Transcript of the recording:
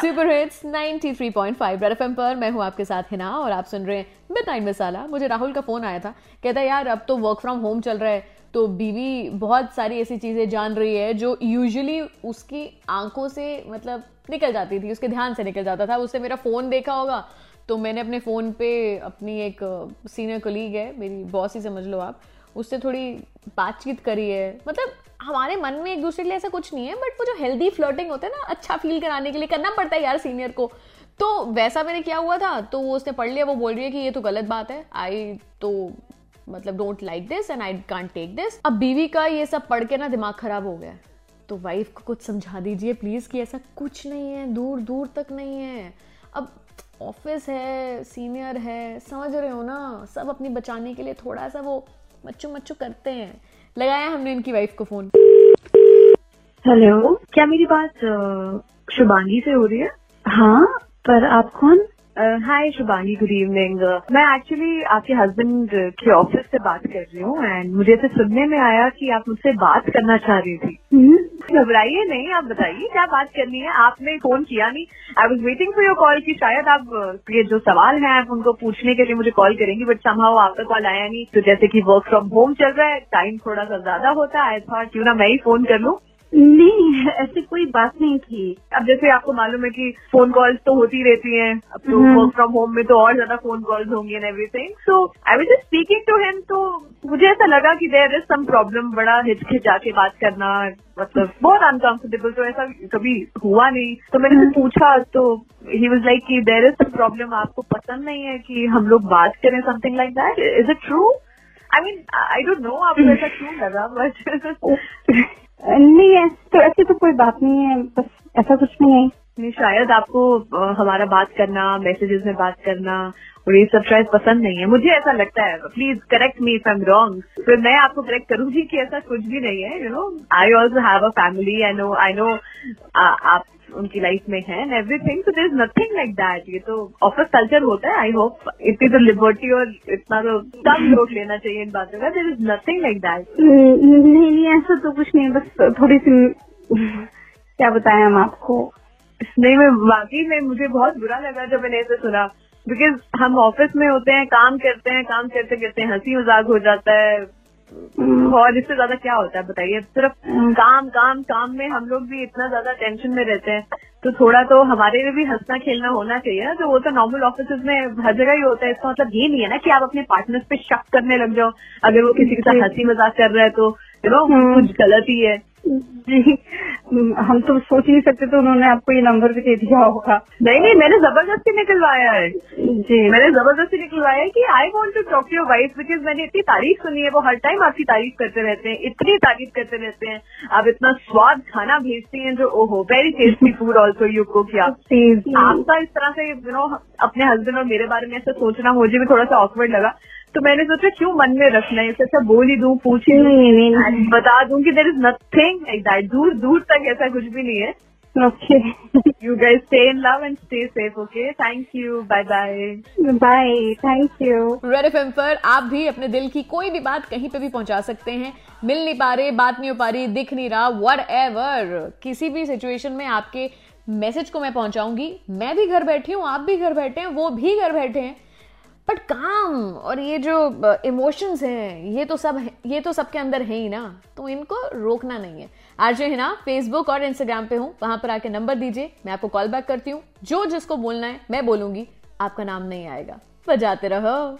Super hits 93.5 red FM पर मैं हूँ आपके साथ हिना और आप सुन रहे हैं मिडनाइट मसाला मुझे राहुल का फ़ोन आया था। कहता है, यार, अब तो वर्क फ्रॉम होम चल रहा है। तो बीवी बहुत सारी ऐसी चीज़ें जान रही है जो यूजुअली उसकी आँखों से मतलब निकल जाती थी, उसके ध्यान से निकल जाता था। उससे मेरा फ़ोन देखा होगा तो मैंने अपने फ़ोन पे अपनी एक सीनियर कलीग है, मेरी बॉस ही समझ लो आप, उससे थोड़ी बातचीत करी है। मतलब हमारे मन में एक दूसरे के लिए ऐसा कुछ नहीं है बट वो जो हेल्दी फ्लर्टिंग होता है ना अच्छा फील कराने के लिए करना पड़ता है यार सीनियर को। तो वैसा मैंने क्या हुआ था तो वो उसने पढ़ लिया, वो बोल रही है कि ये तो गलत बात है। आई तो मतलब don't like this and I can't take this अब बीवी का ये सब पढ़ के ना दिमाग खराब हो गया। तो वाइफ को कुछ समझा दीजिए प्लीज़ कि ऐसा कुछ नहीं है दूर दूर तक नहीं है। अब ऑफ़िस है सीनियर है समझ रहे हो ना? सब अपनी बचाने के लिए थोड़ा सा वो मच्छू मच्छू करते हैं। लगाया हमने इनकी वाइफ को फ़ोन हेलो क्या मेरी बात शुभांगी से हो रही है? हाँ पर आप कौन? हाय शुभानी गुड इवनिंग मैं एक्चुअली आपके हस्बैंड के ऑफ़िस से बात कर रही हूँ एंड मुझे ऐसे सुनने में आया कि आप मुझसे बात करना चाह रही थी। हम्म। घबराइए नहीं, आप बताइए क्या बात करनी है? आपने फ़ोन किया नहीं। I was waiting for your call की शायद आप ये जो सवाल है, आप उनको पूछने के लिए मुझे कॉल करेंगी बट समहाउ आपका कॉल आया नहीं। तो जैसे कि वर्क फ्रॉम होम चल रहा है टाइम थोड़ा सा ज़्यादा होता है आई थॉट क्यों ना मैं ही फ़ोन कर लूँ? नहीं ऐसी कोई बात नहीं थी। अब जैसे आपको मालूम है कि फ़ोन कॉल्स तो होती रहती हैं। अब तो वर्क फ्रॉम होम में तो और ज़्यादा फ़ोन कॉल्स होंगी and everything so I was just speaking to him तो मुझे ऐसा लगा कि देयर इज़ सम प्रॉब्लम बड़ा हिचकिचा के बात करना मतलब बहुत अनकंफर्टेबल तो ऐसा कभी हुआ नहीं। तो मैंने हम्म। पूछा तो ही वॉज़ लाइक कि देर इज़ सम प्रॉब्लम आपको पसंद नहीं है कि हम लोग बात करें something like that is it true I mean I don't know आपको ऐसा क्यों लगा बट नहीं तो ऐसी तो कोई बात नहीं है बस ऐसा कुछ नहीं है। नहीं, शायद आपको हमारा बात करना मैसेजेस में बात करना, और ये सब शायद पसंद नहीं है। मुझे ऐसा लगता है please correct me if I am wrong फिर मैं आपको करेक्ट करूँगी कि ऐसा कुछ भी नहीं है you know I also have a family I know I know आप उनकी लाइफ में है and everything so there is nothing like that ये तो ऑफ़िस कल्चर होता है आई होप इतनी तो लिबर्टी और इतना तो कम लोग लेना चाहिए इन बातों का there is nothing like that नहीं ऐसा तो कुछ नहीं बस थोड़ी सी, क्या बताएँ हम आपको? नहीं मैं वाकई में मुझे बहुत बुरा लगा जब मैंने ऐसे सुना। बिकॉज़ हम ऑफ़िस में होते हैं काम करते हैं काम करते करते हँसी मज़ाक हो जाता है। और इससे ज़्यादा क्या होता है बताइए? सिर्फ़ काम काम काम में हम लोग भी इतना ज़्यादा टेंशन में रहते हैं। तो थोड़ा तो हमारे लिए भी हंसना खेलना होना चाहिए ना तो वो तो नॉर्मल ऑफ़िस में हर जगह ही होता है। इसका मतलब ये नहीं है ना कि आप अपने पार्टनर्स पे शक करने लग जाओ। अगर वो किसी के साथ हँसी मज़ाक कर रहा है तो यू नो कुछ गलत ही है। जी हम तो सोच नहीं सकते तो उन्होंने आपको ये नंबर भी दे दिया होगा। नहीं नहीं मैंने ज़बरदस्ती निकलवाया है। जी। मैंने ज़बरदस्ती निकलवाया है कि I want to talk to your wife because मैंने इतनी तारीफ़ सुनी है वो हर टाइम आपकी तारीफ़ करते रहते हैं इतनी तारीफ़ करते रहते हैं। आप इतना स्वाद खाना भेजती हैं जो ओहो very tasty food also you को क्या आपका इस तरह से यू नो अपने हस्बैंड और मेरे बारे में ऐसा सोचना मुझे भी थोड़ा सा ऑकवर्ड लगा। तो मैंने सोचा क्यों मन में रखना है? अच्छा बोल ही दू पूछ ही नहीं, नहीं, नहीं, बता दूँ कि there is nothing like that दूर दूर तक ऐसा कुछ भी नहीं है। Okay you guys stay in love and stay safe okay? Thank you. Bye bye. Bye. Thank you. Red FM पर आप भी अपने दिल की कोई भी बात कहीं पे भी पहुँचा सकते हैं। मिल नहीं पा रहे बात नहीं हो पा रही दिख नहीं रहा वट एवर किसी भी सिचुएशन में आपके मैसेज को मैं पहुंचाऊँगी। मैं भी घर बैठी हूँ आप भी घर बैठे हैं वो भी घर बैठे हैं। बट काम और ये जो इमोशंस हैं, ये तो सब ये तो सबके अंदर है ही ना। तो इनको रोकना नहीं है। आज है ना फेसबुक और इंस्टाग्राम पे हूँ, वहाँ पर आके नंबर दीजिए, मैं आपको कॉल बैक करती हूँ। जो जिसको बोलना है, मैं बोलूँगी, आपका नाम नहीं आएगा। बजाते रहो।